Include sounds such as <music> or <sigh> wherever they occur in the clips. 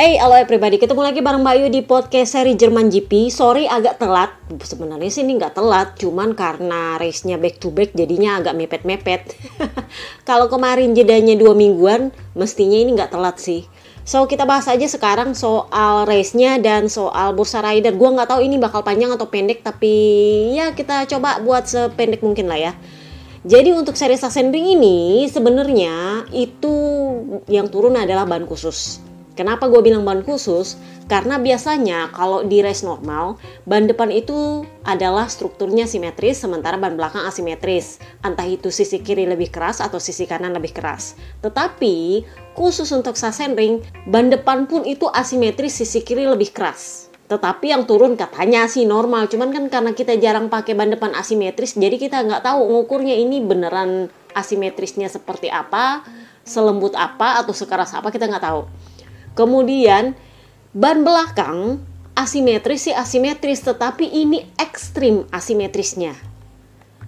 Hey, halo everybody, ketemu lagi bareng Bayu di podcast seri Jerman GP. Sorry agak telat, sebenarnya sih ini nggak telat, cuman karena race-nya back to back jadinya agak mepet-mepet. <laughs> Kalau kemarin jedanya dua mingguan, mestinya ini nggak telat sih. So kita bahas aja sekarang soal race-nya dan soal bursa rider. Gua nggak tahu ini bakal panjang atau pendek, tapi ya kita coba buat sependek mungkin lah ya. Jadi untuk seri Sachsenring ini sebenarnya itu yang turun adalah ban khusus. Kenapa gue bilang ban khusus? Karena biasanya kalau di race normal, ban depan itu adalah strukturnya simetris, sementara ban belakang asimetris. Entah itu sisi kiri lebih keras atau sisi kanan lebih keras. Tetapi khusus untuk Sachsenring, ban depan pun itu asimetris, sisi kiri lebih keras. Tetapi yang turun katanya sih normal, cuman kan karena kita jarang pakai ban depan asimetris, jadi kita nggak tahu ngukurnya ini beneran asimetrisnya seperti apa, selembut apa atau sekeras apa kita nggak tahu. Kemudian ban belakang asimetris sih asimetris tetapi ini ekstrim asimetrisnya.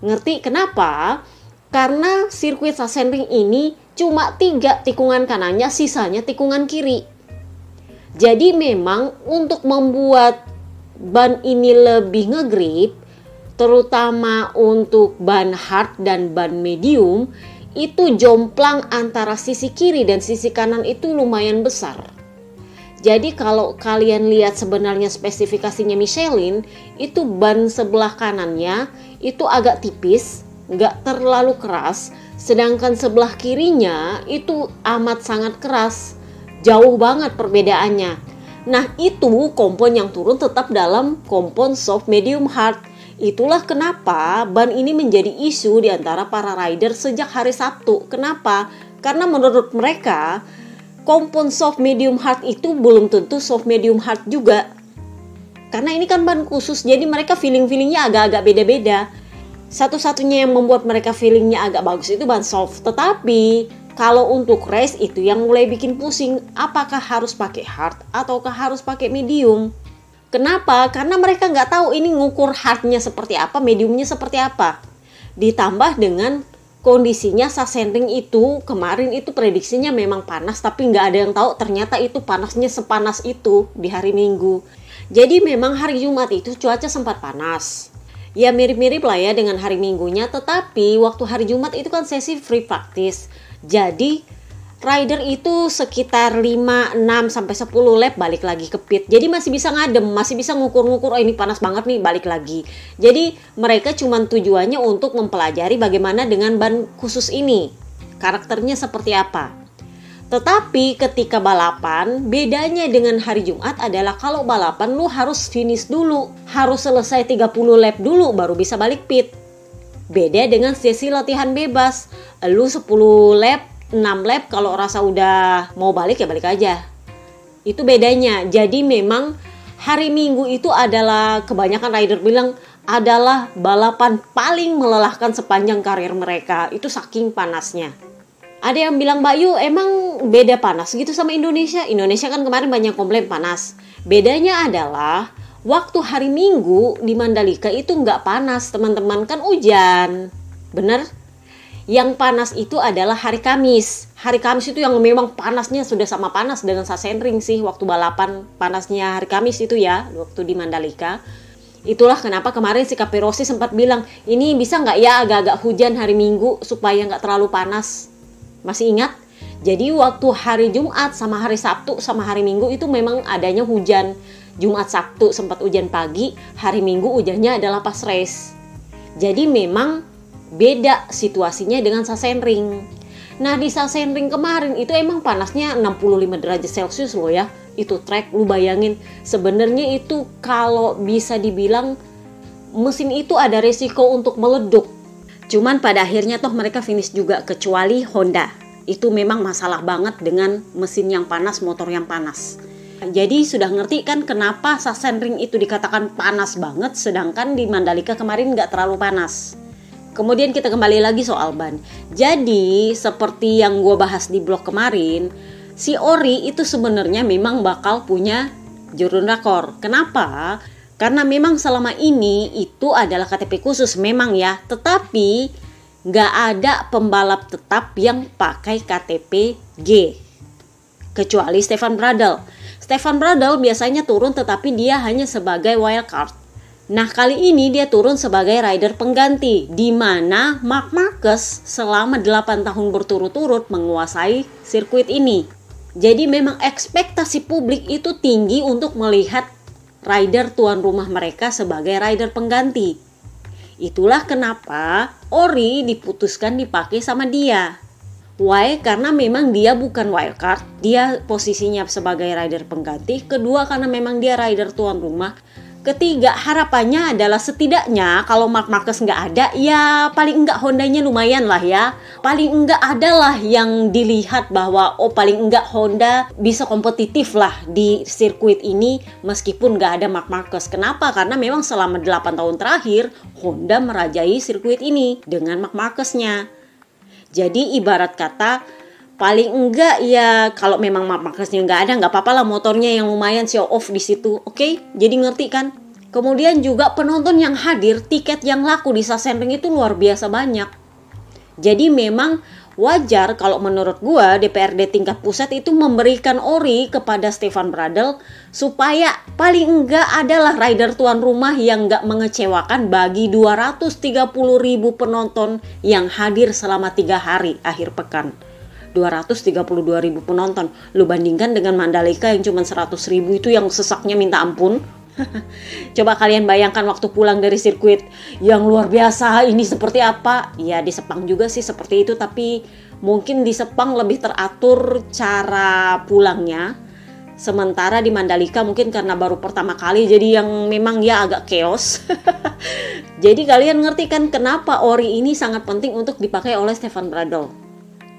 Ngerti kenapa? Karena sirkuit Sachsenring ini cuma tiga tikungan kanannya, sisanya tikungan kiri. Jadi memang untuk membuat ban ini lebih ngegrip, terutama untuk ban hard dan ban medium, itu jomplang antara sisi kiri dan sisi kanan itu lumayan besar. Jadi kalau kalian lihat sebenarnya spesifikasinya Michelin, itu ban sebelah kanannya itu agak tipis, nggak terlalu keras, sedangkan sebelah kirinya itu amat sangat keras. Jauh banget perbedaannya. Nah itu kompon yang turun tetap dalam kompon soft medium hard. Itulah kenapa ban ini menjadi isu di antara para rider sejak hari Sabtu. Kenapa? Karena menurut mereka kompon soft medium hard itu belum tentu soft medium hard juga. Karena ini kan ban khusus, jadi mereka feeling-feelingnya agak-agak beda-beda. Satu-satunya yang membuat mereka feelingnya agak bagus itu ban soft. Tetapi kalau untuk race itu yang mulai bikin pusing, apakah harus pakai hard ataukah harus pakai medium? Kenapa? Karena mereka nggak tahu ini ngukur hardnya seperti apa, mediumnya seperti apa. Ditambah dengan kondisinya Sachsenring itu kemarin itu prediksinya memang panas tapi nggak ada yang tahu ternyata itu panasnya sepanas itu di hari Minggu. Jadi memang hari Jumat itu cuaca sempat panas. Ya mirip-mirip lah ya dengan hari Minggunya tetapi waktu hari Jumat itu kan sesi free practice. Jadi rider itu sekitar 5, 6 sampai 10 lap balik lagi ke pit. Jadi masih bisa ngadem, masih bisa ngukur-ngukur oh ini panas banget nih balik lagi. Jadi mereka cuma tujuannya untuk mempelajari bagaimana dengan ban khusus ini. Karakternya seperti apa. Tetapi ketika balapan, bedanya dengan hari Jumat adalah kalau balapan lu harus finish dulu, harus selesai 30 lap dulu baru bisa balik pit. Beda dengan sesi latihan bebas. Lu 10 lap 6 lap kalau rasa udah mau balik ya balik aja. Itu bedanya. Jadi memang hari Minggu itu adalah kebanyakan rider bilang adalah balapan paling melelahkan sepanjang karir mereka. Itu saking panasnya. Ada yang bilang Mbak Yu emang beda panas gitu sama Indonesia. Indonesia kan kemarin banyak komplain panas. Bedanya adalah waktu hari Minggu di Mandalika itu nggak panas teman-teman kan hujan. Bener? Yang panas itu adalah hari Kamis. Hari Kamis itu yang memang panasnya sudah sama panas dengan Sachsenring sih waktu balapan panasnya hari Kamis itu ya waktu di Mandalika. Itulah kenapa kemarin si Capirosi sempat bilang ini bisa nggak ya agak-agak hujan hari Minggu supaya nggak terlalu panas. Masih ingat? Jadi waktu hari Jumat sama hari Sabtu sama hari Minggu itu memang adanya hujan. Jumat Sabtu sempat hujan pagi, hari Minggu hujannya adalah pas race. Jadi memang beda situasinya dengan Sachsenring. Nah di Sachsenring kemarin itu emang panasnya 65 derajat Celcius loh ya. Itu track lu bayangin sebenarnya itu kalau bisa dibilang mesin itu ada resiko untuk meleduk. Cuman pada akhirnya toh mereka finish juga kecuali Honda. Itu memang masalah banget dengan mesin yang panas, motor yang panas. Jadi sudah ngerti kan kenapa Sachsenring itu dikatakan panas banget sedangkan di Mandalika kemarin nggak terlalu panas. Kemudian kita kembali lagi soal ban. Jadi seperti yang gue bahas di blog kemarin, si Ori itu sebenarnya memang bakal punya jurun rakor. Kenapa? Karena memang selama ini itu adalah KTP khusus memang ya, tetapi nggak ada pembalap tetap yang pakai KTP G kecuali Stefan Bradl. Stefan Bradl biasanya turun tetapi dia hanya sebagai wildcard. Nah kali ini dia turun sebagai rider pengganti di mana Mark Marquez selama 8 tahun berturut-turut menguasai sirkuit ini. Jadi memang ekspektasi publik itu tinggi untuk melihat rider tuan rumah mereka sebagai rider pengganti. Itulah kenapa Ori diputuskan dipakai sama dia. Why? Karena memang dia bukan wildcard, dia posisinya sebagai rider pengganti. Kedua karena memang dia rider tuan rumah Ketiga, harapannya adalah setidaknya kalau Mark Marquez nggak ada, ya paling enggak Hondanya lumayan lah ya. Paling enggak adalah yang dilihat bahwa oh paling enggak Honda bisa kompetitif lah di sirkuit ini meskipun nggak ada Mark Marquez. Kenapa? Karena memang selama 8 tahun terakhir Honda merajai sirkuit ini dengan Mark Marqueznya. Jadi ibarat kata paling enggak ya kalau memang markasnya nggak ada nggak apa-apa lah motornya yang lumayan show off di situ oke okay? jadi ngerti kan kemudian juga penonton yang hadir tiket yang laku di Sassenring itu luar biasa banyak jadi memang wajar kalau menurut gua DPRD tingkat pusat itu memberikan ori kepada Stefan Bradl supaya paling enggak adalah rider tuan rumah yang enggak mengecewakan bagi 230 ribu penonton yang hadir selama tiga hari akhir pekan. 232 ribu penonton. Lu bandingkan dengan Mandalika yang cuma 100 ribu itu yang sesaknya minta ampun. <laughs> Coba kalian bayangkan waktu pulang dari sirkuit yang luar biasa ini seperti apa? Ya di Sepang juga sih seperti itu tapi mungkin di Sepang lebih teratur cara pulangnya. Sementara di Mandalika mungkin karena baru pertama kali jadi yang memang ya agak chaos. <laughs> jadi kalian ngerti kan kenapa ori ini sangat penting untuk dipakai oleh Stefan Bradl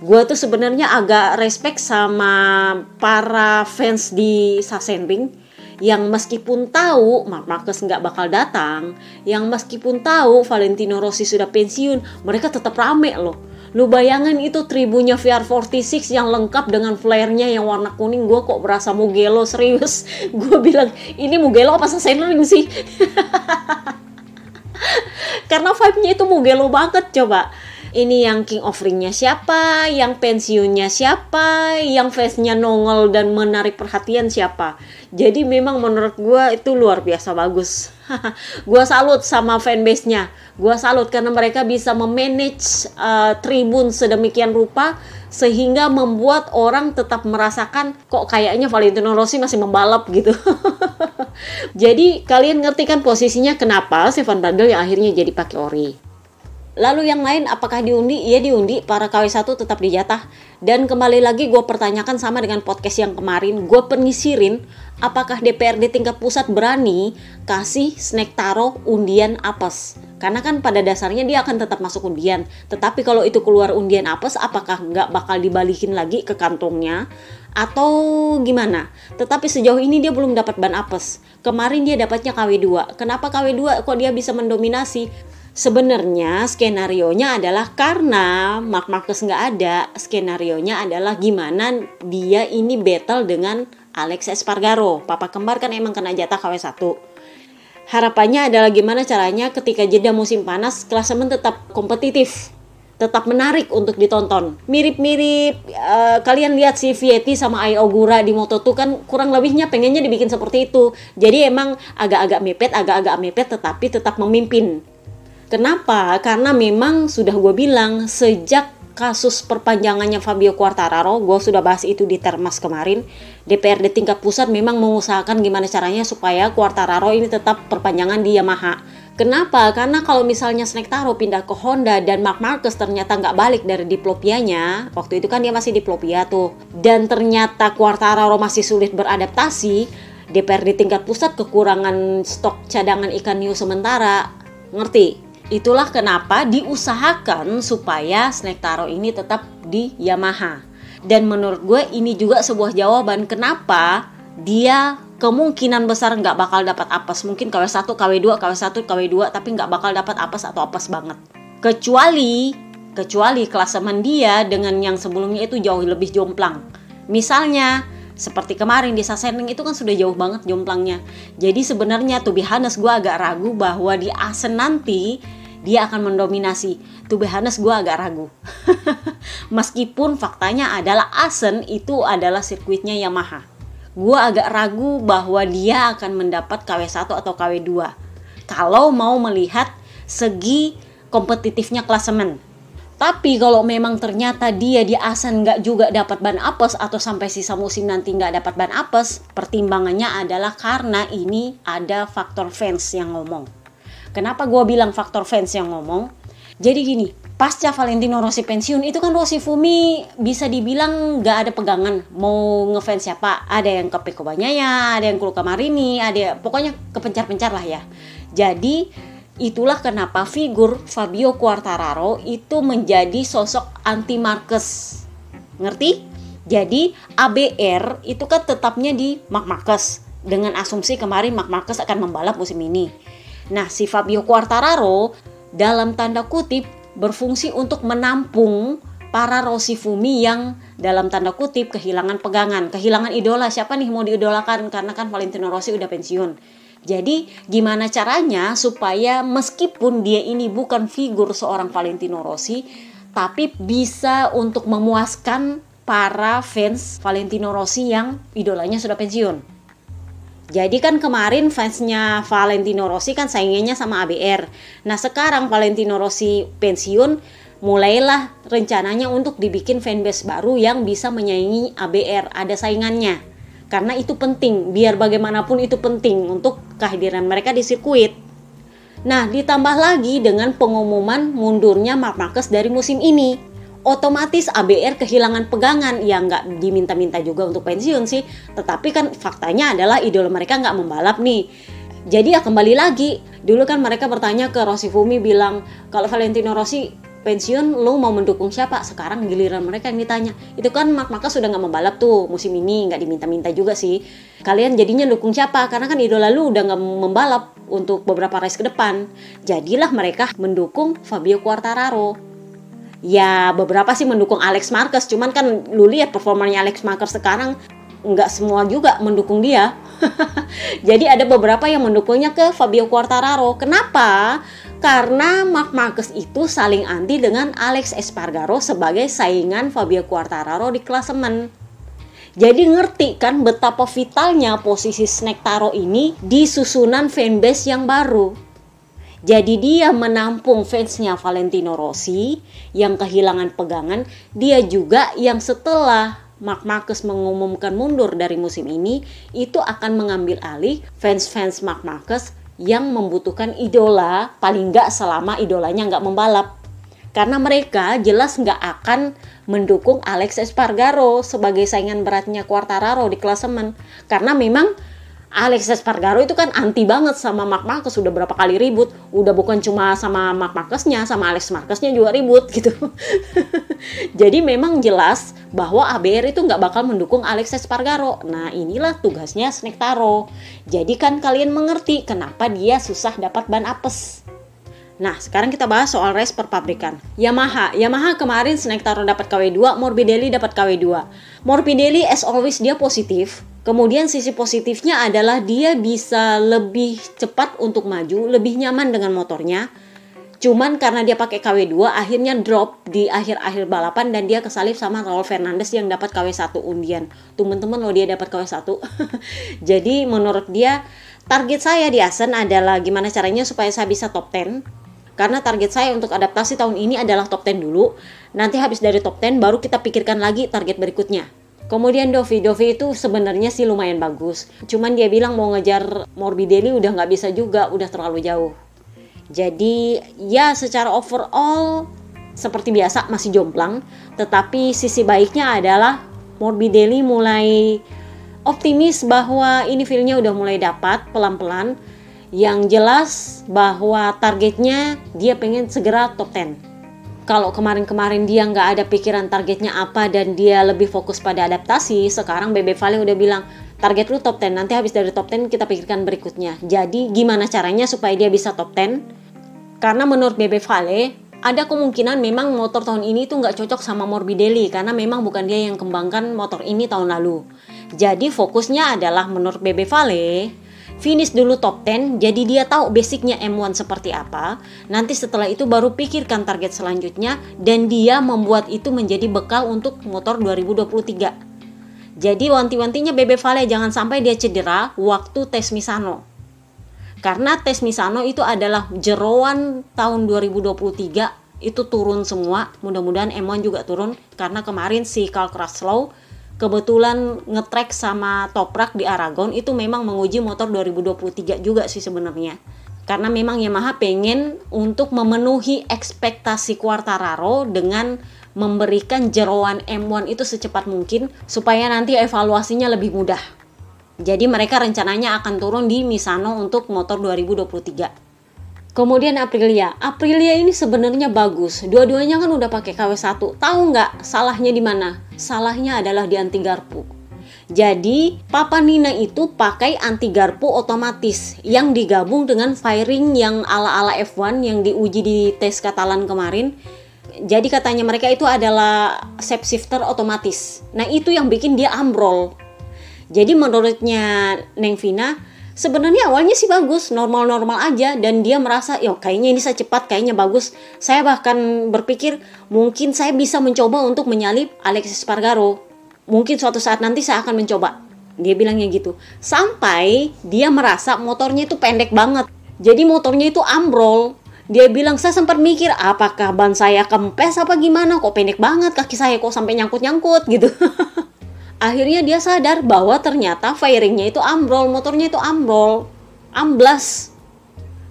gue tuh sebenarnya agak respect sama para fans di Sassenring yang meskipun tahu Mark Marquez nggak bakal datang, yang meskipun tahu Valentino Rossi sudah pensiun, mereka tetap rame loh. Lu bayangin itu tribunya VR46 yang lengkap dengan flare-nya yang warna kuning, gue kok berasa Mugello serius. <laughs> gue bilang, ini Mugello apa Sassenring sih? <laughs> Karena vibe-nya itu Mugello banget coba ini yang king offeringnya siapa, yang pensiunnya siapa, yang face-nya nongol dan menarik perhatian siapa. Jadi memang menurut gue itu luar biasa bagus. <laughs> gue salut sama fanbase-nya. Gue salut karena mereka bisa memanage uh, tribun sedemikian rupa sehingga membuat orang tetap merasakan kok kayaknya Valentino Rossi masih membalap gitu. <laughs> jadi kalian ngerti kan posisinya kenapa Stefan Bradl yang akhirnya jadi pakai ori. Lalu yang lain apakah diundi? Iya diundi, para KW1 tetap dijatah. Dan kembali lagi gue pertanyakan sama dengan podcast yang kemarin, gue penyisirin apakah DPRD tingkat pusat berani kasih snack taro undian apes. Karena kan pada dasarnya dia akan tetap masuk undian. Tetapi kalau itu keluar undian apes, apakah nggak bakal dibalikin lagi ke kantongnya? Atau gimana? Tetapi sejauh ini dia belum dapat ban apes. Kemarin dia dapatnya KW2. Kenapa KW2 kok dia bisa mendominasi? Sebenarnya skenario nya adalah karena Mark Marcus nggak ada, skenario nya adalah gimana dia ini battle dengan Alex Espargaro. Papa kembar kan emang kena jatah KW1. Harapannya adalah gimana caranya ketika jeda musim panas klasemen tetap kompetitif tetap menarik untuk ditonton. Mirip-mirip uh, kalian lihat si Vietti sama Ai Ogura di Moto2 kan kurang lebihnya pengennya dibikin seperti itu. Jadi emang agak-agak mepet, agak-agak mepet tetapi tetap memimpin Kenapa? Karena memang sudah gue bilang sejak kasus perpanjangannya Fabio Quartararo, gue sudah bahas itu di Termas kemarin. DPRD tingkat pusat memang mengusahakan gimana caranya supaya Quartararo ini tetap perpanjangan di Yamaha. Kenapa? Karena kalau misalnya Taro pindah ke Honda dan Mark Marquez ternyata nggak balik dari diplopianya, waktu itu kan dia masih diplopia tuh, dan ternyata Quartararo masih sulit beradaptasi, DPRD tingkat pusat kekurangan stok cadangan ikan hiu sementara, ngerti? Itulah kenapa diusahakan supaya snack taro ini tetap di Yamaha. Dan menurut gue ini juga sebuah jawaban kenapa dia kemungkinan besar nggak bakal dapat apes. Mungkin KW1, KW2, KW1, KW2 tapi nggak bakal dapat apes atau apes banget. Kecuali kecuali klasemen dia dengan yang sebelumnya itu jauh lebih jomplang. Misalnya seperti kemarin di Sassenring itu kan sudah jauh banget jomplangnya. Jadi sebenarnya tuh Hanes gue agak ragu bahwa di Asen nanti dia akan mendominasi. Tuh Hanes gue agak ragu. <laughs> Meskipun faktanya adalah Asen itu adalah sirkuitnya Yamaha. gue agak ragu bahwa dia akan mendapat KW1 atau KW2 kalau mau melihat segi kompetitifnya klasemen tapi kalau memang ternyata dia di Asan nggak juga dapat ban apes atau sampai sisa musim nanti nggak dapat ban apes, pertimbangannya adalah karena ini ada faktor fans yang ngomong. Kenapa gue bilang faktor fans yang ngomong? Jadi gini, pasca Valentino Rossi pensiun itu kan Rossi Fumi bisa dibilang nggak ada pegangan mau ngefans siapa. Ada yang ke Peko Banyaya, ada yang ke Luka Marini, ada pokoknya kepencar-pencar lah ya. Jadi Itulah kenapa figur Fabio Quartararo itu menjadi sosok anti Marquez. Ngerti? Jadi ABR itu kan tetapnya di Mark Marquez dengan asumsi kemarin Mark Marquez akan membalap musim ini. Nah, si Fabio Quartararo dalam tanda kutip berfungsi untuk menampung para Rossi Fumi yang dalam tanda kutip kehilangan pegangan, kehilangan idola. Siapa nih mau diidolakan karena kan Valentino Rossi udah pensiun. Jadi gimana caranya supaya meskipun dia ini bukan figur seorang Valentino Rossi, tapi bisa untuk memuaskan para fans Valentino Rossi yang idolanya sudah pensiun. Jadi kan kemarin fansnya Valentino Rossi kan saingannya sama ABR. Nah sekarang Valentino Rossi pensiun, mulailah rencananya untuk dibikin fanbase baru yang bisa menyaingi ABR. Ada saingannya karena itu penting biar bagaimanapun itu penting untuk kehadiran mereka di sirkuit. Nah, ditambah lagi dengan pengumuman mundurnya Mark Marquez dari musim ini. Otomatis ABR kehilangan pegangan. Yang nggak diminta-minta juga untuk pensiun sih. Tetapi kan faktanya adalah idola mereka nggak membalap nih. Jadi ya kembali lagi, dulu kan mereka bertanya ke Rossi Fumi bilang kalau Valentino Rossi pensiun lu mau mendukung siapa? Sekarang giliran mereka yang ditanya. Itu kan mak maka sudah nggak membalap tuh musim ini nggak diminta-minta juga sih. Kalian jadinya dukung siapa? Karena kan idola lu udah nggak membalap untuk beberapa race ke depan. Jadilah mereka mendukung Fabio Quartararo ya beberapa sih mendukung Alex Marquez cuman kan lu lihat performanya Alex Marquez sekarang nggak semua juga mendukung dia <laughs> jadi ada beberapa yang mendukungnya ke Fabio Quartararo kenapa karena Mark Marquez itu saling anti dengan Alex Espargaro sebagai saingan Fabio Quartararo di klasemen. Jadi ngerti kan betapa vitalnya posisi Snack Taro ini di susunan fanbase yang baru. Jadi dia menampung fansnya Valentino Rossi yang kehilangan pegangan. Dia juga yang setelah Mark Marquez mengumumkan mundur dari musim ini, itu akan mengambil alih fans-fans Mark Marquez yang membutuhkan idola. Paling nggak selama idolanya nggak membalap. Karena mereka jelas nggak akan mendukung Alex Espargaro sebagai saingan beratnya Quartararo di klasemen. Karena memang Alex Espargaro itu kan anti banget sama Mark Marquez sudah berapa kali ribut. Udah bukan cuma sama Mark Marqueznya sama Alex Marqueznya juga ribut gitu. <laughs> Jadi memang jelas bahwa ABR itu nggak bakal mendukung Alex Espargaro. Nah inilah tugasnya Snake Taro. Jadi kan kalian mengerti kenapa dia susah dapat ban apes. Nah, sekarang kita bahas soal race per pabrikan. Yamaha, Yamaha kemarin Snake Taro dapat KW2, Morbidelli dapat KW2. Morbidelli as always dia positif, Kemudian sisi positifnya adalah dia bisa lebih cepat untuk maju, lebih nyaman dengan motornya. Cuman karena dia pakai KW2 akhirnya drop di akhir-akhir balapan dan dia kesalip sama Raul Fernandez yang dapat KW1 undian. Teman-teman lo dia dapat KW1. <laughs> Jadi menurut dia target saya di Asen adalah gimana caranya supaya saya bisa top 10 karena target saya untuk adaptasi tahun ini adalah top 10 dulu. Nanti habis dari top 10 baru kita pikirkan lagi target berikutnya. Kemudian Dovi, Dovi itu sebenarnya sih lumayan bagus. Cuman dia bilang mau ngejar Morbidelli udah nggak bisa juga, udah terlalu jauh. Jadi ya secara overall seperti biasa masih jomplang. Tetapi sisi baiknya adalah Morbidelli mulai optimis bahwa ini feelnya udah mulai dapat pelan-pelan. Yang jelas bahwa targetnya dia pengen segera top 10 kalau kemarin-kemarin dia nggak ada pikiran targetnya apa dan dia lebih fokus pada adaptasi, sekarang Bebe Vale udah bilang target lu top 10, nanti habis dari top 10 kita pikirkan berikutnya. Jadi gimana caranya supaya dia bisa top 10? Karena menurut Bebe Vale, ada kemungkinan memang motor tahun ini tuh nggak cocok sama Morbidelli karena memang bukan dia yang kembangkan motor ini tahun lalu. Jadi fokusnya adalah menurut Bebe Vale finish dulu top 10 jadi dia tahu basicnya M1 seperti apa nanti setelah itu baru pikirkan target selanjutnya dan dia membuat itu menjadi bekal untuk motor 2023 Jadi wanti-wantinya Bebe Vale jangan sampai dia cedera waktu tes Misano. Karena tes Misano itu adalah jeroan tahun 2023 itu turun semua. Mudah-mudahan M1 juga turun karena kemarin si Carl Kraslow kebetulan ngetrek sama Toprak di Aragon itu memang menguji motor 2023 juga sih sebenarnya karena memang Yamaha pengen untuk memenuhi ekspektasi Quartararo dengan memberikan jeroan M1 itu secepat mungkin supaya nanti evaluasinya lebih mudah. Jadi mereka rencananya akan turun di Misano untuk motor 2023. Kemudian Aprilia. Aprilia ini sebenarnya bagus. Dua-duanya kan udah pakai KW1. Tahu nggak salahnya di mana? Salahnya adalah di anti garpu jadi Papa Nina itu pakai anti garpu otomatis yang digabung dengan firing yang ala-ala F1 yang diuji di tes Katalan kemarin. Jadi katanya mereka itu adalah shape shifter otomatis. Nah itu yang bikin dia ambrol. Jadi menurutnya Neng Vina sebenarnya awalnya sih bagus, normal-normal aja. Dan dia merasa, yo kayaknya ini saya cepat, kayaknya bagus. Saya bahkan berpikir mungkin saya bisa mencoba untuk menyalip Alexis Spargaro. Mungkin suatu saat nanti saya akan mencoba. Dia bilangnya gitu. Sampai dia merasa motornya itu pendek banget. Jadi motornya itu ambrol. Dia bilang saya sempat mikir apakah ban saya kempes apa gimana? Kok pendek banget kaki saya kok sampai nyangkut-nyangkut gitu <laughs> akhirnya dia sadar bahwa ternyata fairingnya itu ambrol motornya itu ambrol amblas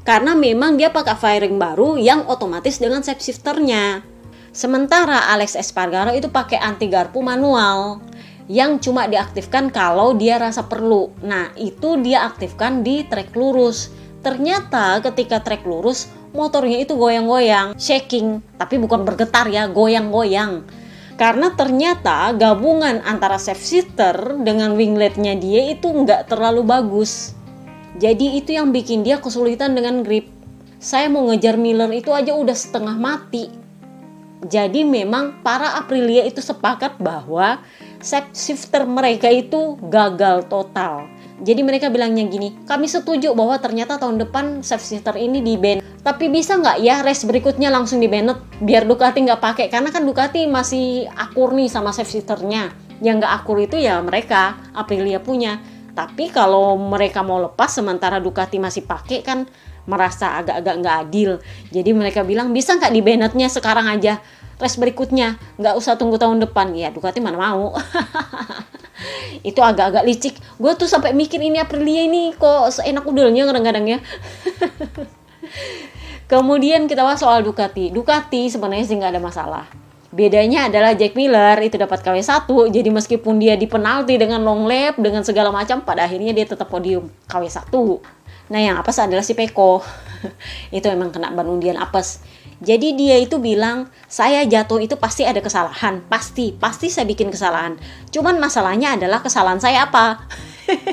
karena memang dia pakai fairing baru yang otomatis dengan shape shifternya Sementara Alex Espargaro itu pakai anti garpu manual yang cuma diaktifkan kalau dia rasa perlu. Nah, itu dia aktifkan di trek lurus. Ternyata ketika trek lurus, motornya itu goyang-goyang, shaking, tapi bukan bergetar ya, goyang-goyang. Karena ternyata gabungan antara safe shifter dengan wingletnya dia itu nggak terlalu bagus. Jadi itu yang bikin dia kesulitan dengan grip. Saya mau ngejar Miller itu aja udah setengah mati jadi memang para Aprilia itu sepakat bahwa shifter mereka itu gagal total. Jadi mereka bilangnya gini, kami setuju bahwa ternyata tahun depan shifter ini di ban. Tapi bisa nggak ya race berikutnya langsung di banned biar Ducati nggak pakai karena kan Ducati masih akur nih sama shifternya. Yang nggak akur itu ya mereka Aprilia punya. Tapi kalau mereka mau lepas sementara Ducati masih pakai kan merasa agak-agak nggak adil. Jadi mereka bilang bisa nggak di Bennettnya sekarang aja race berikutnya nggak usah tunggu tahun depan ya Ducati mana mau <laughs> <laughs> itu agak-agak licik gue tuh sampai mikir ini Aprilia ini kok seenak udelnya kadang-kadang ya <laughs> kemudian kita bahas soal Ducati Ducati sebenarnya sih nggak ada masalah Bedanya adalah Jack Miller itu dapat KW1, jadi meskipun dia dipenalti dengan long lap, dengan segala macam, pada akhirnya dia tetap podium KW1. Nah yang apes adalah si Peko. <laughs> itu emang kena ban undian apes. Jadi dia itu bilang, saya jatuh itu pasti ada kesalahan. Pasti, pasti saya bikin kesalahan. Cuman masalahnya adalah kesalahan saya apa?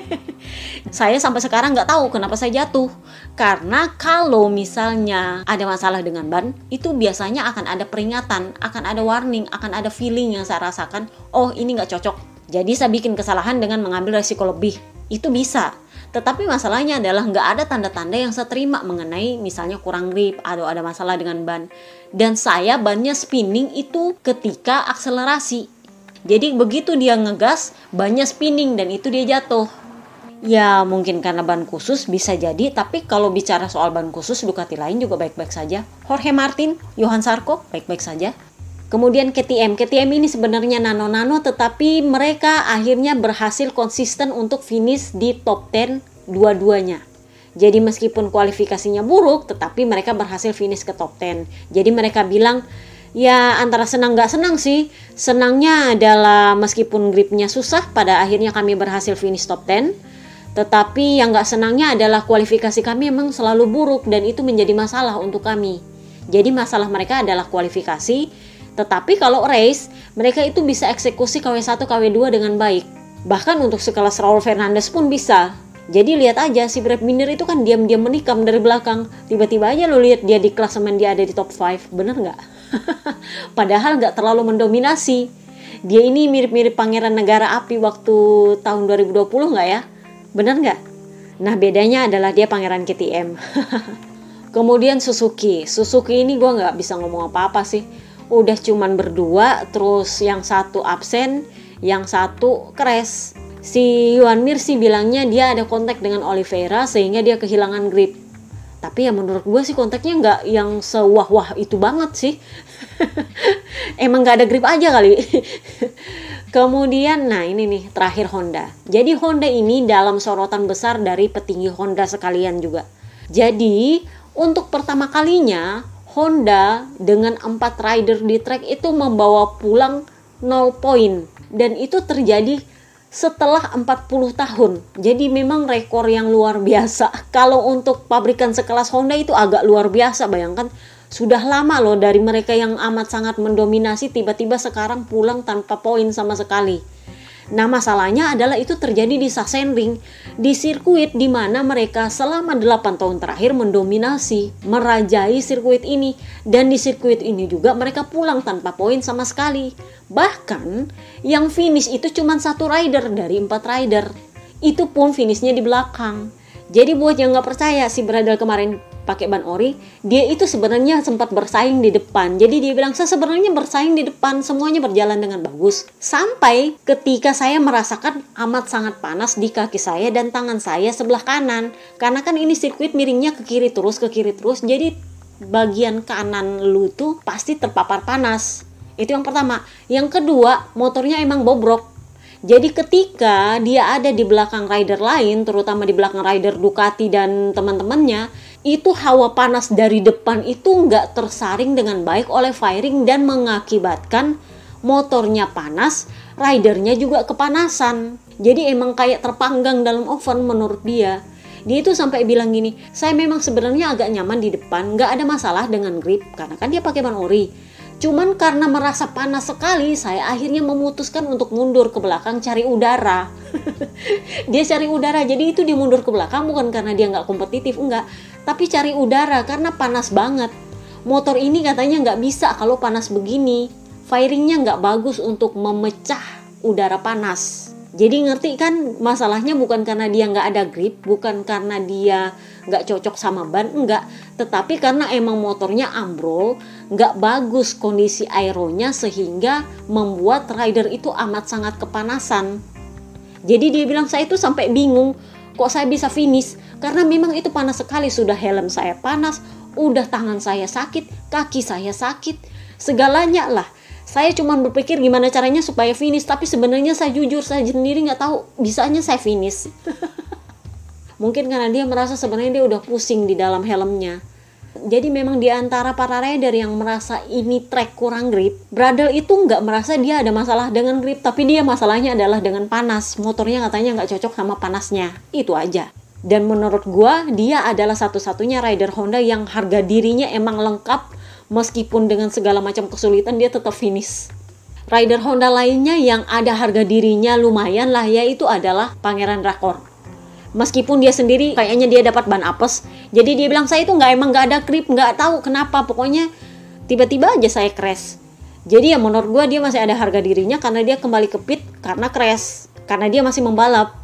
<laughs> saya sampai sekarang nggak tahu kenapa saya jatuh. Karena kalau misalnya ada masalah dengan ban, itu biasanya akan ada peringatan, akan ada warning, akan ada feeling yang saya rasakan, oh ini nggak cocok. Jadi saya bikin kesalahan dengan mengambil resiko lebih. Itu bisa tetapi masalahnya adalah nggak ada tanda-tanda yang saya terima mengenai misalnya kurang grip atau ada masalah dengan ban. Dan saya bannya spinning itu ketika akselerasi. Jadi begitu dia ngegas, bannya spinning dan itu dia jatuh. Ya mungkin karena ban khusus bisa jadi, tapi kalau bicara soal ban khusus Ducati lain juga baik-baik saja. Jorge Martin, Johan Sarko baik-baik saja. Kemudian KTM, KTM ini sebenarnya nano-nano tetapi mereka akhirnya berhasil konsisten untuk finish di top 10 dua-duanya. Jadi meskipun kualifikasinya buruk tetapi mereka berhasil finish ke top 10. Jadi mereka bilang ya antara senang gak senang sih. Senangnya adalah meskipun gripnya susah pada akhirnya kami berhasil finish top 10. Tetapi yang gak senangnya adalah kualifikasi kami memang selalu buruk dan itu menjadi masalah untuk kami. Jadi masalah mereka adalah kualifikasi tetapi kalau race, mereka itu bisa eksekusi KW1, KW2 dengan baik. Bahkan untuk sekelas Raul Fernandez pun bisa. Jadi lihat aja si Brad Binder itu kan diam-diam menikam dari belakang. Tiba-tiba aja lo lihat dia di klasemen dia ada di top 5. Bener nggak? <laughs> Padahal nggak terlalu mendominasi. Dia ini mirip-mirip pangeran negara api waktu tahun 2020 nggak ya? Bener nggak? Nah bedanya adalah dia pangeran KTM. <laughs> Kemudian Suzuki. Suzuki ini gue nggak bisa ngomong apa-apa sih udah cuman berdua terus yang satu absen yang satu crash. Si Yuan Mir sih bilangnya dia ada kontak dengan Oliveira sehingga dia kehilangan grip. Tapi ya menurut gue sih kontaknya nggak yang sewah-wah itu banget sih. <laughs> Emang nggak ada grip aja kali. <laughs> Kemudian, nah ini nih terakhir Honda. Jadi Honda ini dalam sorotan besar dari petinggi Honda sekalian juga. Jadi untuk pertama kalinya Honda dengan empat rider di track itu membawa pulang 0 poin dan itu terjadi setelah 40 tahun. Jadi memang rekor yang luar biasa. <laughs> Kalau untuk pabrikan sekelas Honda itu agak luar biasa. Bayangkan sudah lama loh dari mereka yang amat sangat mendominasi tiba-tiba sekarang pulang tanpa poin sama sekali. Nah masalahnya adalah itu terjadi di Sachsenring, di sirkuit di mana mereka selama 8 tahun terakhir mendominasi, merajai sirkuit ini. Dan di sirkuit ini juga mereka pulang tanpa poin sama sekali. Bahkan yang finish itu cuma satu rider dari empat rider. Itu pun finishnya di belakang. Jadi buat yang nggak percaya si Bradal kemarin pakai ban ori, dia itu sebenarnya sempat bersaing di depan. Jadi dia bilang saya sebenarnya bersaing di depan, semuanya berjalan dengan bagus. Sampai ketika saya merasakan amat sangat panas di kaki saya dan tangan saya sebelah kanan. Karena kan ini sirkuit miringnya ke kiri terus, ke kiri terus. Jadi bagian kanan lu tuh pasti terpapar panas. Itu yang pertama. Yang kedua, motornya emang bobrok. Jadi ketika dia ada di belakang rider lain, terutama di belakang rider Ducati dan teman-temannya, itu hawa panas dari depan itu nggak tersaring dengan baik oleh firing dan mengakibatkan motornya panas, ridernya juga kepanasan. Jadi emang kayak terpanggang dalam oven menurut dia. Dia itu sampai bilang gini, saya memang sebenarnya agak nyaman di depan, nggak ada masalah dengan grip karena kan dia pakai ban ori. Cuman karena merasa panas sekali, saya akhirnya memutuskan untuk mundur ke belakang cari udara. <laughs> dia cari udara, jadi itu dia mundur ke belakang bukan karena dia nggak kompetitif, enggak tapi cari udara karena panas banget. Motor ini katanya nggak bisa kalau panas begini. Firingnya nggak bagus untuk memecah udara panas. Jadi ngerti kan masalahnya bukan karena dia nggak ada grip, bukan karena dia nggak cocok sama ban, enggak. Tetapi karena emang motornya ambrol, nggak bagus kondisi aeronya sehingga membuat rider itu amat sangat kepanasan. Jadi dia bilang saya itu sampai bingung kok saya bisa finish karena memang itu panas sekali sudah helm saya panas udah tangan saya sakit kaki saya sakit segalanya lah saya cuma berpikir gimana caranya supaya finish tapi sebenarnya saya jujur saya sendiri nggak tahu bisanya saya finish <laughs> mungkin karena dia merasa sebenarnya dia udah pusing di dalam helmnya jadi memang di antara para rider yang merasa ini track kurang grip, Bradel itu nggak merasa dia ada masalah dengan grip, tapi dia masalahnya adalah dengan panas. Motornya katanya nggak cocok sama panasnya. Itu aja. Dan menurut gua, dia adalah satu-satunya rider Honda yang harga dirinya emang lengkap, meskipun dengan segala macam kesulitan dia tetap finish. Rider Honda lainnya yang ada harga dirinya lumayan lah, yaitu adalah Pangeran Rakor meskipun dia sendiri kayaknya dia dapat ban apes. Jadi dia bilang saya itu nggak emang nggak ada grip nggak tahu kenapa. Pokoknya tiba-tiba aja saya crash. Jadi ya menurut gue dia masih ada harga dirinya karena dia kembali ke pit karena crash karena dia masih membalap.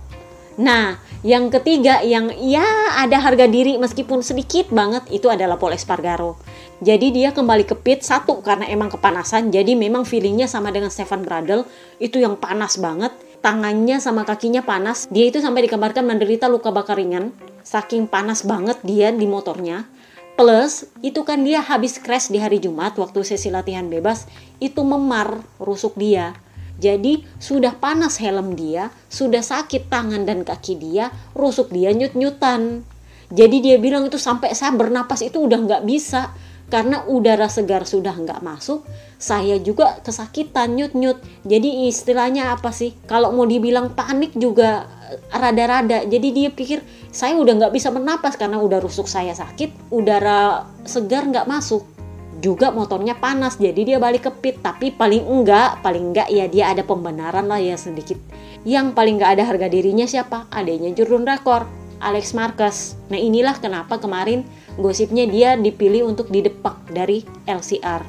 Nah yang ketiga yang ya ada harga diri meskipun sedikit banget itu adalah Paul Espargaro. Jadi dia kembali ke pit satu karena emang kepanasan. Jadi memang feelingnya sama dengan Stefan Bradl itu yang panas banget tangannya sama kakinya panas. Dia itu sampai dikabarkan menderita luka bakar ringan. Saking panas banget dia di motornya. Plus, itu kan dia habis crash di hari Jumat waktu sesi latihan bebas. Itu memar rusuk dia. Jadi, sudah panas helm dia, sudah sakit tangan dan kaki dia, rusuk dia nyut-nyutan. Jadi dia bilang itu sampai saya bernapas itu udah nggak bisa karena udara segar sudah nggak masuk saya juga kesakitan nyut-nyut jadi istilahnya apa sih? Kalau mau dibilang panik juga eh, rada-rada. Jadi dia pikir saya udah nggak bisa bernapas karena udah rusuk saya sakit udara segar nggak masuk. Juga motornya panas jadi dia balik ke pit. Tapi paling enggak paling enggak ya dia ada pembenaran lah ya sedikit. Yang paling enggak ada harga dirinya siapa? Adanya Jurun Rakor Alex Marquez. Nah inilah kenapa kemarin gosipnya dia dipilih untuk didepak dari LCR.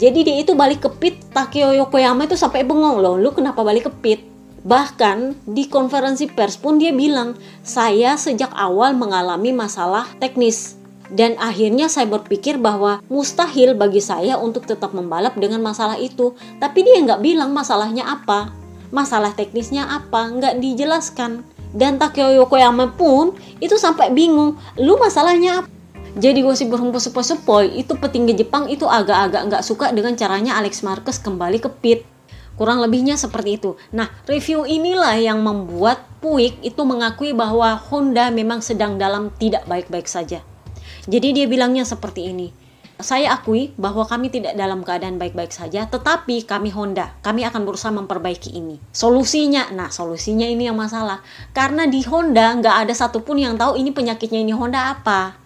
Jadi dia itu balik ke pit, Takeo Yokoyama itu sampai bengong loh, lu kenapa balik ke pit? Bahkan di konferensi pers pun dia bilang, saya sejak awal mengalami masalah teknis. Dan akhirnya saya berpikir bahwa mustahil bagi saya untuk tetap membalap dengan masalah itu. Tapi dia nggak bilang masalahnya apa. masalah teknisnya apa nggak dijelaskan dan Takeo Yokoyama pun itu sampai bingung lu masalahnya apa jadi gosip berhempus sepoi-sepoi itu petinggi Jepang itu agak-agak nggak suka dengan caranya Alex Marquez kembali ke pit kurang lebihnya seperti itu nah review inilah yang membuat Puig itu mengakui bahwa Honda memang sedang dalam tidak baik-baik saja jadi dia bilangnya seperti ini saya akui bahwa kami tidak dalam keadaan baik-baik saja, tetapi kami Honda, kami akan berusaha memperbaiki ini. Solusinya, nah solusinya ini yang masalah. Karena di Honda nggak ada satupun yang tahu ini penyakitnya ini Honda apa.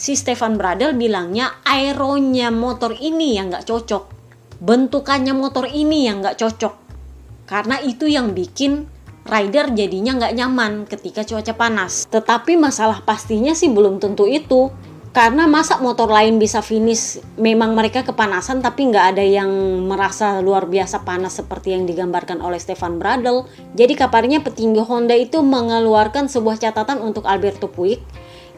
Si Stefan Bradl bilangnya aeronya motor ini yang nggak cocok. Bentukannya motor ini yang nggak cocok. Karena itu yang bikin rider jadinya nggak nyaman ketika cuaca panas. Tetapi masalah pastinya sih belum tentu itu karena masa motor lain bisa finish memang mereka kepanasan tapi nggak ada yang merasa luar biasa panas seperti yang digambarkan oleh Stefan Bradl jadi kabarnya petinggi Honda itu mengeluarkan sebuah catatan untuk Alberto Puig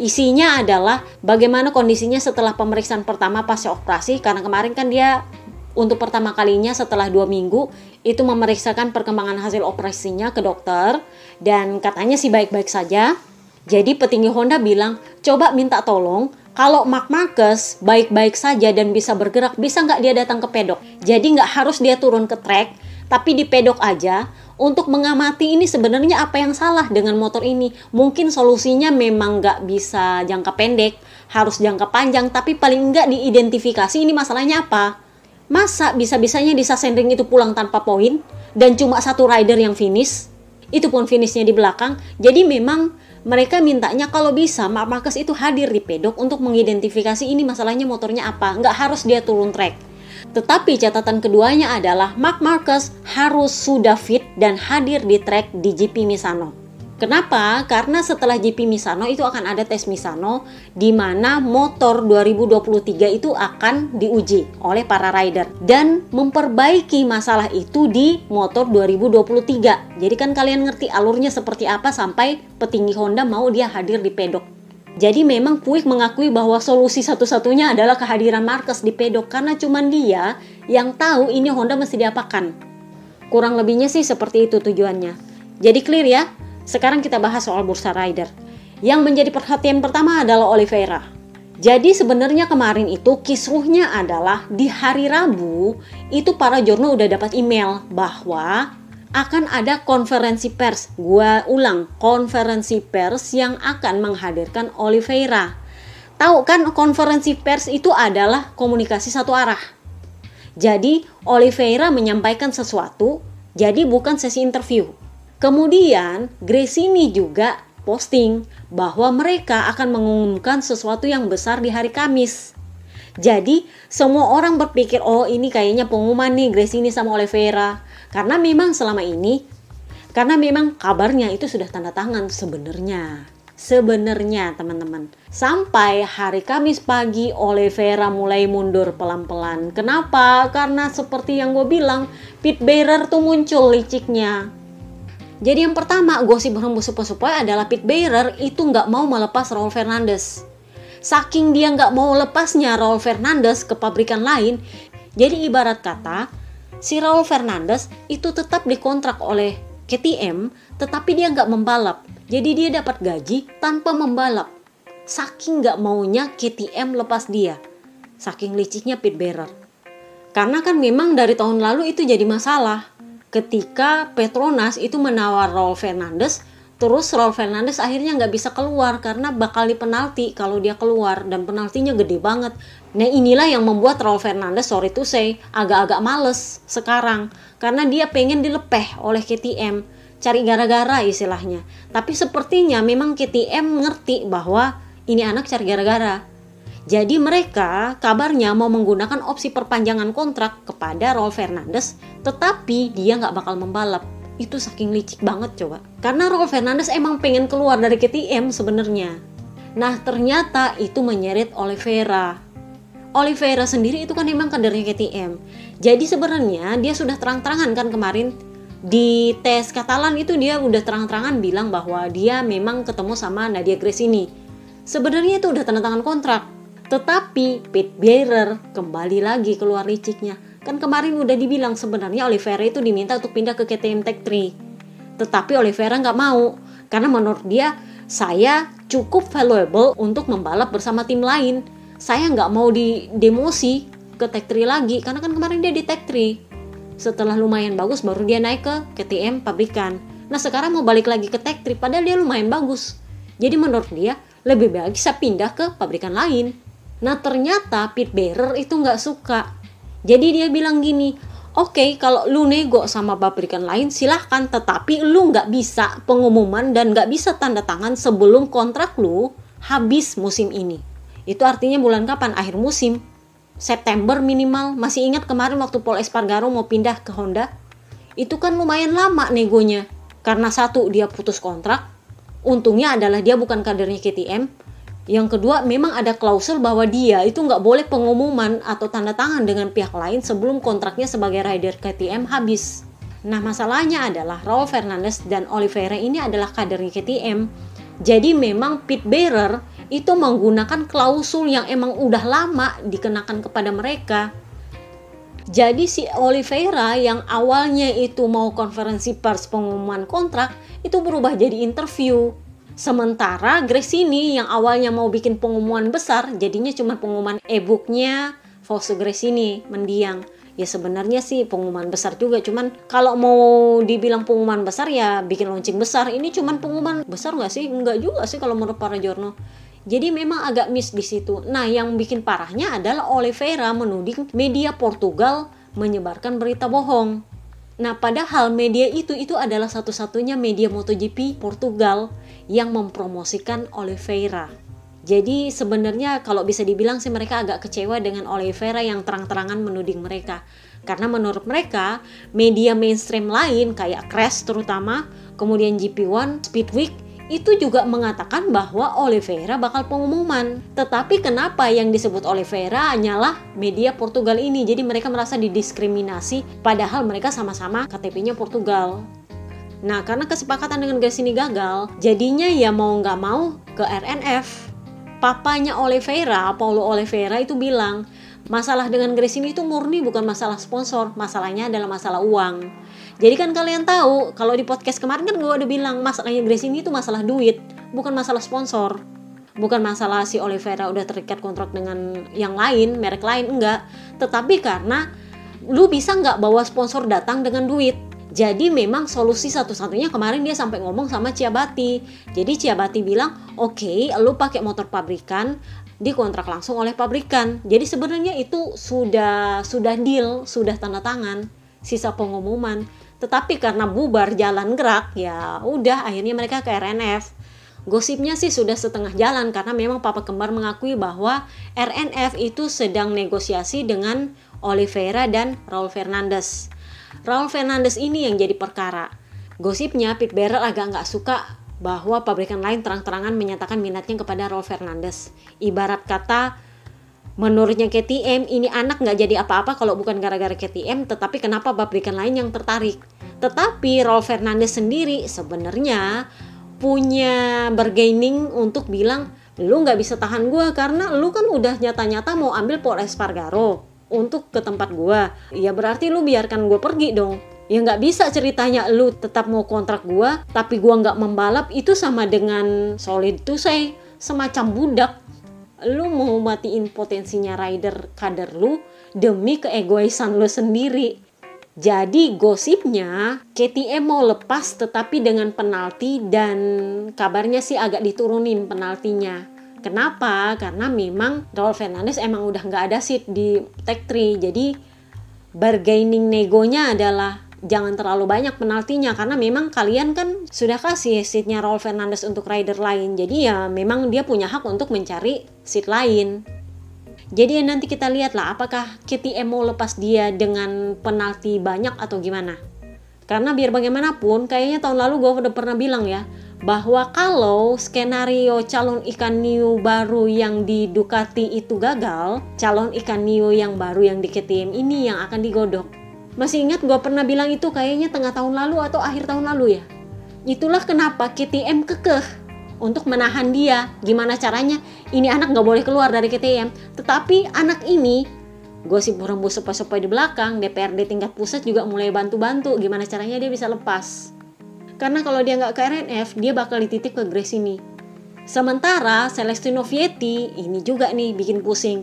isinya adalah bagaimana kondisinya setelah pemeriksaan pertama pasca operasi karena kemarin kan dia untuk pertama kalinya setelah dua minggu itu memeriksakan perkembangan hasil operasinya ke dokter dan katanya sih baik-baik saja jadi petinggi Honda bilang, coba minta tolong kalau Mark Marcus baik-baik saja dan bisa bergerak, bisa nggak dia datang ke pedok? Jadi nggak harus dia turun ke track, tapi di pedok aja untuk mengamati ini sebenarnya apa yang salah dengan motor ini. Mungkin solusinya memang nggak bisa jangka pendek, harus jangka panjang, tapi paling nggak diidentifikasi ini masalahnya apa. Masa bisa-bisanya di Sasendring itu pulang tanpa poin dan cuma satu rider yang finish? Itu pun finishnya di belakang. Jadi memang mereka mintanya kalau bisa Mark Marcus itu hadir di pedok untuk mengidentifikasi ini masalahnya motornya apa. Nggak harus dia turun track. Tetapi catatan keduanya adalah Mark Marcus harus sudah fit dan hadir di track di GP Misano. Kenapa? Karena setelah GP Misano itu akan ada tes Misano di mana motor 2023 itu akan diuji oleh para rider dan memperbaiki masalah itu di motor 2023. Jadi kan kalian ngerti alurnya seperti apa sampai petinggi Honda mau dia hadir di pedok. Jadi memang Puig mengakui bahwa solusi satu-satunya adalah kehadiran Marquez di pedok karena cuma dia yang tahu ini Honda mesti diapakan. Kurang lebihnya sih seperti itu tujuannya. Jadi clear ya, sekarang kita bahas soal bursa rider. Yang menjadi perhatian pertama adalah Oliveira. Jadi sebenarnya kemarin itu kisruhnya adalah di hari Rabu itu para jurno udah dapat email bahwa akan ada konferensi pers. Gua ulang, konferensi pers yang akan menghadirkan Oliveira. Tahu kan konferensi pers itu adalah komunikasi satu arah. Jadi Oliveira menyampaikan sesuatu, jadi bukan sesi interview. Kemudian Gresini juga posting bahwa mereka akan mengumumkan sesuatu yang besar di hari Kamis. Jadi semua orang berpikir oh ini kayaknya pengumuman nih Gresini sama Oliveira karena memang selama ini karena memang kabarnya itu sudah tanda tangan sebenarnya. Sebenarnya teman-teman Sampai hari Kamis pagi Oliveira mulai mundur pelan-pelan Kenapa? Karena seperti yang gue bilang Pit Bearer tuh muncul liciknya jadi yang pertama gosip berhembus sepoi-sepoi adalah Pit Bearer itu nggak mau melepas Raul Fernandez. Saking dia nggak mau lepasnya Raul Fernandez ke pabrikan lain, jadi ibarat kata si Raul Fernandez itu tetap dikontrak oleh KTM, tetapi dia nggak membalap. Jadi dia dapat gaji tanpa membalap. Saking nggak maunya KTM lepas dia. Saking liciknya Pit Bearer. Karena kan memang dari tahun lalu itu jadi masalah ketika Petronas itu menawar Raul Fernandes terus Raul Fernandes akhirnya nggak bisa keluar karena bakal di penalti kalau dia keluar dan penaltinya gede banget nah inilah yang membuat Raul Fernandes sorry to say agak-agak males sekarang karena dia pengen dilepeh oleh KTM cari gara-gara istilahnya tapi sepertinya memang KTM ngerti bahwa ini anak cari gara-gara jadi mereka kabarnya mau menggunakan opsi perpanjangan kontrak kepada Raul Fernandes, tetapi dia nggak bakal membalap. Itu saking licik banget coba. Karena Raul Fernandes emang pengen keluar dari KTM sebenarnya. Nah ternyata itu menyeret Oliveira. Oliveira sendiri itu kan emang kadernya KTM. Jadi sebenarnya dia sudah terang-terangan kan kemarin di tes Katalan itu dia udah terang-terangan bilang bahwa dia memang ketemu sama Nadia Grace ini. Sebenarnya itu udah tanda tangan kontrak, tetapi Pit Bearer kembali lagi keluar liciknya. Kan kemarin udah dibilang sebenarnya Oliveira itu diminta untuk pindah ke KTM Tech 3. Tetapi Oliveira nggak mau karena menurut dia saya cukup valuable untuk membalap bersama tim lain. Saya nggak mau di demosi ke Tech 3 lagi karena kan kemarin dia di Tech 3. Setelah lumayan bagus baru dia naik ke KTM pabrikan. Nah sekarang mau balik lagi ke Tech 3 padahal dia lumayan bagus. Jadi menurut dia lebih baik saya pindah ke pabrikan lain. Nah ternyata Pit Bearer itu nggak suka jadi dia bilang gini, oke okay, kalau lu nego sama pabrikan lain silahkan, tetapi lu nggak bisa pengumuman dan nggak bisa tanda tangan sebelum kontrak lu habis musim ini. Itu artinya bulan kapan? Akhir musim. September minimal. Masih ingat kemarin waktu Paul Espargaro mau pindah ke Honda? Itu kan lumayan lama negonya. Karena satu, dia putus kontrak. Untungnya adalah dia bukan kadernya KTM yang kedua, memang ada klausul bahwa dia itu nggak boleh pengumuman atau tanda tangan dengan pihak lain sebelum kontraknya sebagai rider KTM habis. Nah, masalahnya adalah Raul Fernandez dan Oliveira ini adalah kadernya KTM. Jadi memang pit bearer itu menggunakan klausul yang emang udah lama dikenakan kepada mereka. Jadi si Oliveira yang awalnya itu mau konferensi pers pengumuman kontrak itu berubah jadi interview Sementara Grace ini yang awalnya mau bikin pengumuman besar, jadinya cuma pengumuman e-booknya Fausto Grace ini mendiang. Ya sebenarnya sih pengumuman besar juga, cuman kalau mau dibilang pengumuman besar ya bikin launching besar. Ini cuman pengumuman besar nggak sih? Nggak juga sih kalau menurut para jurno. Jadi memang agak miss di situ. Nah, yang bikin parahnya adalah Oliveira menuding media Portugal menyebarkan berita bohong. Nah, padahal media itu itu adalah satu-satunya media MotoGP Portugal yang mempromosikan Oliveira. Jadi sebenarnya kalau bisa dibilang sih mereka agak kecewa dengan Oliveira yang terang-terangan menuding mereka. Karena menurut mereka, media mainstream lain kayak Crash terutama, kemudian GP1, Speedweek, itu juga mengatakan bahwa Oliveira bakal pengumuman. Tetapi kenapa yang disebut Oliveira hanyalah media Portugal ini? Jadi mereka merasa didiskriminasi padahal mereka sama-sama KTP-nya Portugal. Nah, karena kesepakatan dengan Grace ini gagal, jadinya ya mau nggak mau ke RNF. Papanya Oliveira, Paulo Oliveira itu bilang, masalah dengan Grace ini itu murni bukan masalah sponsor, masalahnya adalah masalah uang. Jadi kan kalian tahu, kalau di podcast kemarin kan gue udah bilang masalahnya Grace ini itu masalah duit, bukan masalah sponsor. Bukan masalah si Oliveira udah terikat kontrak dengan yang lain, merek lain, enggak. Tetapi karena lu bisa nggak bawa sponsor datang dengan duit jadi memang solusi satu-satunya kemarin dia sampai ngomong sama Ciabati. Jadi Ciabati bilang, oke, okay, lu pakai motor pabrikan, dikontrak langsung oleh pabrikan. Jadi sebenarnya itu sudah sudah deal, sudah tanda tangan, sisa pengumuman. Tetapi karena bubar jalan gerak, ya udah akhirnya mereka ke RNF. Gosipnya sih sudah setengah jalan karena memang Papa Kembar mengakui bahwa RNF itu sedang negosiasi dengan Oliveira dan Raul Fernandez. Raul Fernandez ini yang jadi perkara. Gosipnya Pete Bearer agak nggak suka bahwa pabrikan lain terang-terangan menyatakan minatnya kepada Raul Fernandez. Ibarat kata menurutnya KTM ini anak nggak jadi apa-apa kalau bukan gara-gara KTM, tetapi kenapa pabrikan lain yang tertarik? Tetapi Raul Fernandez sendiri sebenarnya punya bargaining untuk bilang lu nggak bisa tahan gue karena lu kan udah nyata-nyata mau ambil Paul Espargaro untuk ke tempat gue ya berarti lu biarkan gue pergi dong ya nggak bisa ceritanya lu tetap mau kontrak gue tapi gue nggak membalap itu sama dengan solid tuh saya semacam budak lu mau matiin potensinya rider kader lu demi keegoisan lu sendiri jadi gosipnya KTM mau lepas tetapi dengan penalti dan kabarnya sih agak diturunin penaltinya Kenapa? Karena memang Raul Fernandez emang udah nggak ada seat di Tech 3. Jadi bargaining negonya adalah jangan terlalu banyak penaltinya karena memang kalian kan sudah kasih seatnya Raul Fernandez untuk rider lain. Jadi ya memang dia punya hak untuk mencari seat lain. Jadi nanti kita lihat lah apakah KTM mau lepas dia dengan penalti banyak atau gimana. Karena biar bagaimanapun kayaknya tahun lalu gue udah pernah bilang ya bahwa kalau skenario calon ikan new baru yang di Ducati itu gagal, calon ikan new yang baru yang di KTM ini yang akan digodok. Masih ingat gue pernah bilang itu kayaknya tengah tahun lalu atau akhir tahun lalu ya? Itulah kenapa KTM kekeh untuk menahan dia. Gimana caranya? Ini anak nggak boleh keluar dari KTM. Tetapi anak ini gosip rembus sepoi-sepoi di belakang, DPRD tingkat pusat juga mulai bantu-bantu gimana caranya dia bisa lepas. Karena kalau dia nggak ke RNF, dia bakal dititip ke Grace ini. Sementara Celestino Vietti ini juga nih bikin pusing.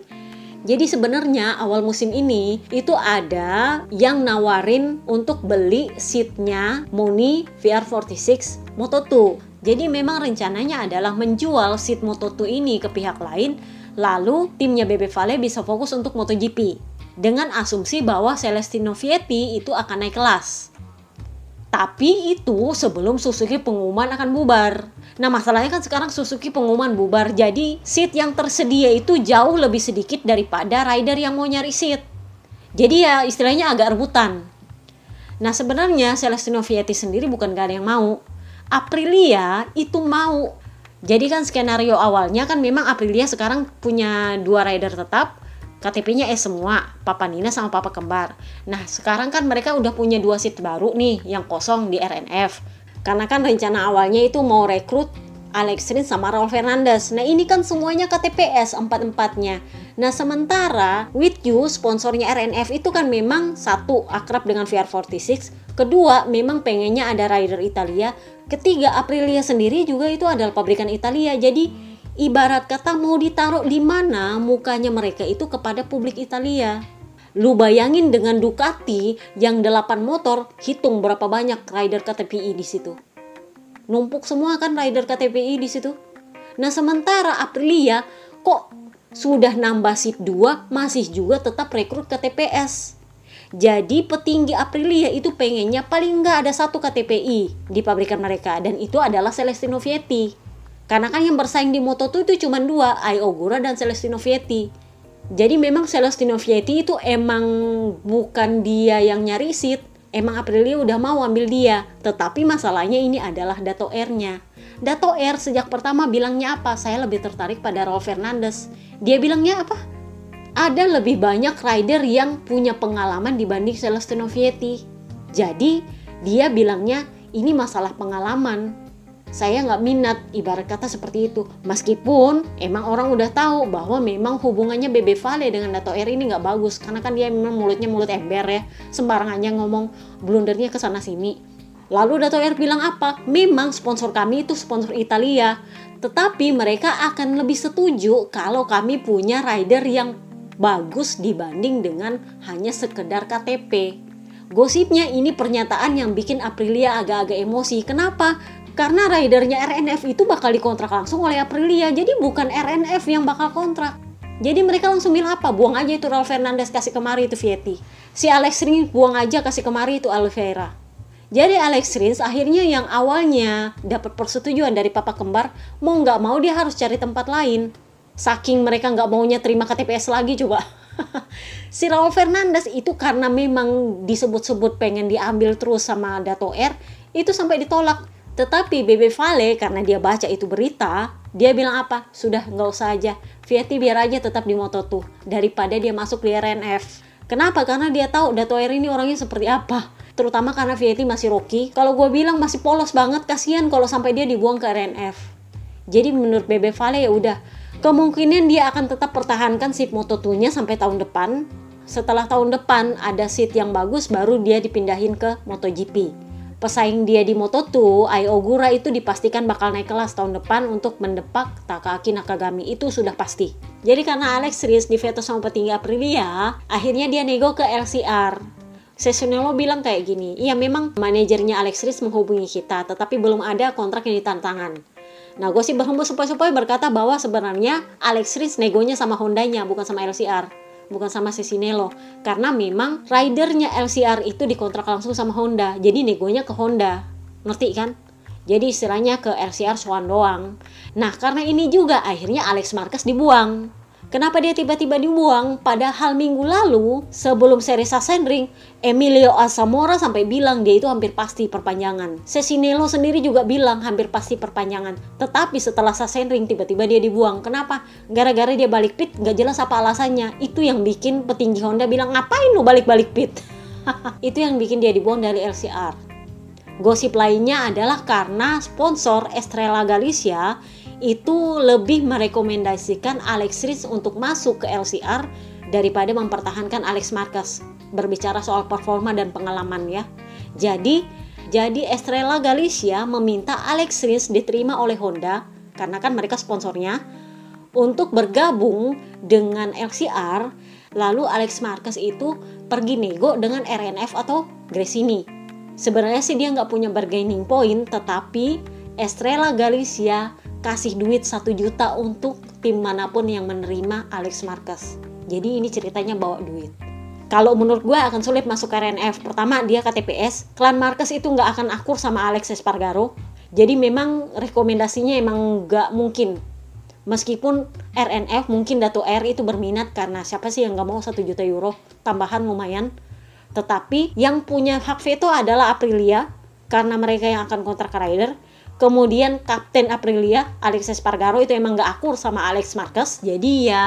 Jadi sebenarnya awal musim ini itu ada yang nawarin untuk beli seatnya Moni VR46 Moto2. Jadi memang rencananya adalah menjual seat Moto2 ini ke pihak lain lalu timnya Bebe Vale bisa fokus untuk MotoGP dengan asumsi bahwa Celestino Vietti itu akan naik kelas. Tapi itu sebelum Suzuki pengumuman akan bubar. Nah masalahnya kan sekarang Suzuki pengumuman bubar jadi seat yang tersedia itu jauh lebih sedikit daripada rider yang mau nyari seat. Jadi ya istilahnya agak rebutan. Nah sebenarnya Celestino Vietti sendiri bukan gak ada yang mau. Aprilia itu mau. Jadi kan skenario awalnya kan memang Aprilia sekarang punya dua rider tetap. KTP-nya S semua, Papa Nina sama Papa Kembar. Nah, sekarang kan mereka udah punya dua seat baru nih yang kosong di RNF karena kan rencana awalnya itu mau rekrut Alex Rins sama Raul Fernandez. Nah ini kan semuanya KTPS empat-empatnya. Nah sementara With You sponsornya RNF itu kan memang satu akrab dengan VR46, kedua memang pengennya ada rider Italia, ketiga Aprilia sendiri juga itu adalah pabrikan Italia. Jadi ibarat kata mau ditaruh di mana mukanya mereka itu kepada publik Italia. Lu bayangin dengan Ducati yang 8 motor, hitung berapa banyak rider KTPI di situ. Numpuk semua kan rider KTPI di situ. Nah, sementara Aprilia kok sudah nambah sip 2 masih juga tetap rekrut KTPS. Jadi petinggi Aprilia itu pengennya paling nggak ada satu KTPI di pabrikan mereka dan itu adalah Celestino Vietti. Karena kan yang bersaing di Moto2 itu cuma dua, Ai Ogura dan Celestino Vietti. Jadi memang Celestino Vietti itu emang bukan dia yang nyari seat, emang Aprilia udah mau ambil dia. Tetapi masalahnya ini adalah Dato R-nya. Dato R sejak pertama bilangnya apa? Saya lebih tertarik pada Raul Fernandez. Dia bilangnya apa? Ada lebih banyak rider yang punya pengalaman dibanding Celestino Vietti. Jadi dia bilangnya ini masalah pengalaman saya nggak minat ibarat kata seperti itu meskipun emang orang udah tahu bahwa memang hubungannya Bebe Vale dengan Dato R ini nggak bagus karena kan dia memang mulutnya mulut ember ya sembarangannya ngomong blundernya ke sana sini lalu Dato R bilang apa memang sponsor kami itu sponsor Italia tetapi mereka akan lebih setuju kalau kami punya rider yang bagus dibanding dengan hanya sekedar KTP Gosipnya ini pernyataan yang bikin Aprilia agak-agak emosi. Kenapa? Karena ridernya RNF itu bakal dikontrak langsung oleh Aprilia. Jadi bukan RNF yang bakal kontrak. Jadi mereka langsung bilang apa? Buang aja itu Raul Fernandez kasih kemari itu Vietti. Si Alex Rins buang aja kasih kemari itu Oliveira. Jadi Alex Rins akhirnya yang awalnya dapat persetujuan dari papa kembar, mau nggak mau dia harus cari tempat lain. Saking mereka nggak maunya terima KTPS lagi coba. <laughs> si Raul Fernandez itu karena memang disebut-sebut pengen diambil terus sama Dato R, itu sampai ditolak tetapi Bebe Vale karena dia baca itu berita, dia bilang apa? Sudah nggak usah aja. Vietti biar aja tetap di moto tuh daripada dia masuk di RNF. Kenapa? Karena dia tahu Dato Air ini orangnya seperti apa. Terutama karena Vietti masih rookie. Kalau gue bilang masih polos banget, kasihan kalau sampai dia dibuang ke RNF. Jadi menurut Bebe Vale ya udah, kemungkinan dia akan tetap pertahankan seat Moto2-nya sampai tahun depan. Setelah tahun depan ada seat yang bagus baru dia dipindahin ke MotoGP pesaing dia di Moto2, Ai Ogura itu dipastikan bakal naik kelas tahun depan untuk mendepak Takaki Nakagami itu sudah pasti. Jadi karena Alex Rins di veto sama petinggi Aprilia, akhirnya dia nego ke LCR. Sesionello bilang kayak gini, iya memang manajernya Alex Rins menghubungi kita, tetapi belum ada kontrak yang ditantangan. Nah, gue sih berhembus supaya-supaya berkata bahwa sebenarnya Alex Rins negonya sama Hondanya, bukan sama LCR bukan sama Cesinello karena memang ridernya LCR itu dikontrak langsung sama Honda. Jadi negonya ke Honda. Ngerti kan? Jadi istilahnya ke LCR Swan doang. Nah karena ini juga akhirnya Alex Marquez dibuang Kenapa dia tiba-tiba dibuang? Padahal minggu lalu sebelum seri Sassenring, Emilio Alsamora sampai bilang dia itu hampir pasti perpanjangan. Cesinello sendiri juga bilang hampir pasti perpanjangan. Tetapi setelah Sassenring tiba-tiba dia dibuang. Kenapa? Gara-gara dia balik pit, gak jelas apa alasannya. Itu yang bikin petinggi Honda bilang ngapain lu balik-balik pit? <laughs> itu yang bikin dia dibuang dari LCR. Gosip lainnya adalah karena sponsor Estrella Galicia itu lebih merekomendasikan Alex Rins untuk masuk ke LCR daripada mempertahankan Alex Marquez berbicara soal performa dan pengalaman ya. Jadi jadi Estrella Galicia meminta Alex Rins diterima oleh Honda karena kan mereka sponsornya untuk bergabung dengan LCR lalu Alex Marquez itu pergi nego dengan RNF atau Gresini sebenarnya sih dia nggak punya bargaining point tetapi Estrella Galicia kasih duit satu juta untuk tim mana pun yang menerima Alex Marquez. Jadi ini ceritanya bawa duit. Kalau menurut gue akan sulit masuk RNF pertama dia KTPS klan Marquez itu nggak akan akur sama Alex Espargaro. Jadi memang rekomendasinya emang nggak mungkin. Meskipun RNF mungkin Dato R itu berminat karena siapa sih yang nggak mau satu juta euro? Tambahan lumayan. Tetapi yang punya hak veto adalah Aprilia karena mereka yang akan kontrak rider. Kemudian Kapten Aprilia, Alex Espargaro itu emang gak akur sama Alex Marquez. Jadi ya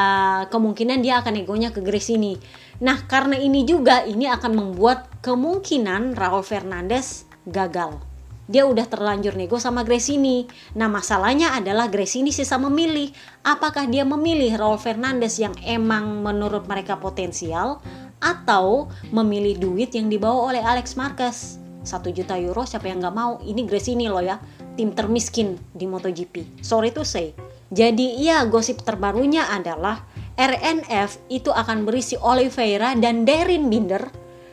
kemungkinan dia akan egonya ke Grace ini. Nah karena ini juga ini akan membuat kemungkinan Raul Fernandez gagal. Dia udah terlanjur nego sama Grace ini. Nah masalahnya adalah Grace ini sisa memilih. Apakah dia memilih Raul Fernandez yang emang menurut mereka potensial atau memilih duit yang dibawa oleh Alex Marquez. 1 juta euro siapa yang nggak mau? Ini Grace ini loh ya, tim termiskin di MotoGP. Sorry to say. Jadi iya gosip terbarunya adalah RNF itu akan berisi Oliveira dan Darren Binder.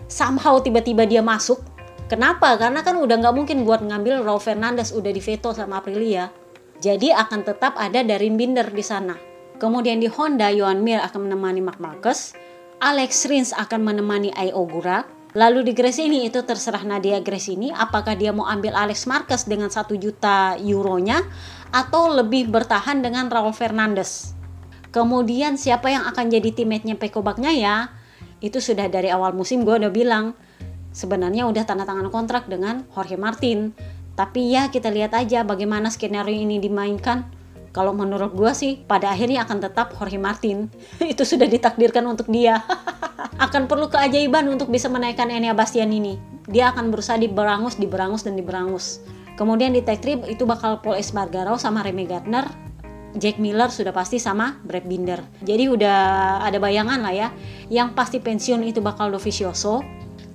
Somehow tiba-tiba dia masuk. Kenapa? Karena kan udah nggak mungkin buat ngambil Raul Fernandez udah di veto sama Aprilia. Jadi akan tetap ada Darren Binder di sana. Kemudian di Honda, Johan Mir akan menemani Mark Marquez. Alex Rins akan menemani Ai Ogura. Lalu di Gresini itu terserah Nadia Gresini apakah dia mau ambil Alex Marquez dengan 1 juta euronya atau lebih bertahan dengan Raul Fernandez. Kemudian siapa yang akan jadi teammate-nya Peko ya? Itu sudah dari awal musim gue udah bilang sebenarnya udah tanda tangan kontrak dengan Jorge Martin. Tapi ya kita lihat aja bagaimana skenario ini dimainkan kalau menurut gue sih pada akhirnya akan tetap Jorge Martin. <laughs> Itu sudah ditakdirkan untuk dia. <laughs> Akan perlu keajaiban untuk bisa menaikkan Enya Bastian ini dia akan berusaha diberangus diberangus dan diberangus. Kemudian di tag trip itu bakal Paul Espargaro sama Remy Gardner. Jack Miller sudah pasti sama Brad Binder. Jadi udah ada bayangan lah ya. Yang pasti pensiun itu bakal Dovizioso,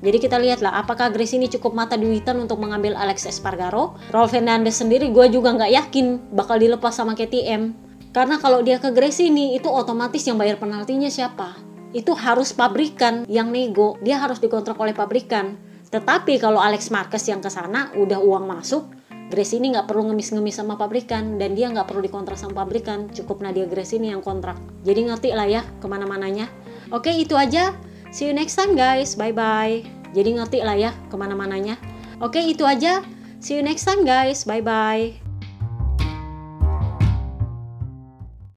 jadi kita lihatlah apakah Grace ini cukup mata duitan untuk mengambil Alex Espargaro. Raul Fernandez sendiri gue juga nggak yakin bakal dilepas sama KTM. Karena kalau dia ke Grace ini itu otomatis yang bayar penaltinya siapa? Itu harus pabrikan yang nego. Dia harus dikontrak oleh pabrikan. Tetapi kalau Alex Marquez yang ke sana udah uang masuk, Grace ini nggak perlu ngemis-ngemis sama pabrikan dan dia nggak perlu dikontrak sama pabrikan. Cukup Nadia Grace ini yang kontrak. Jadi ngerti lah ya ke mana-mananya. Oke itu aja. See you next time guys. Bye bye. Jadi ngerti lah ya ke mana-mananya. Oke itu aja. See you next time guys. Bye bye.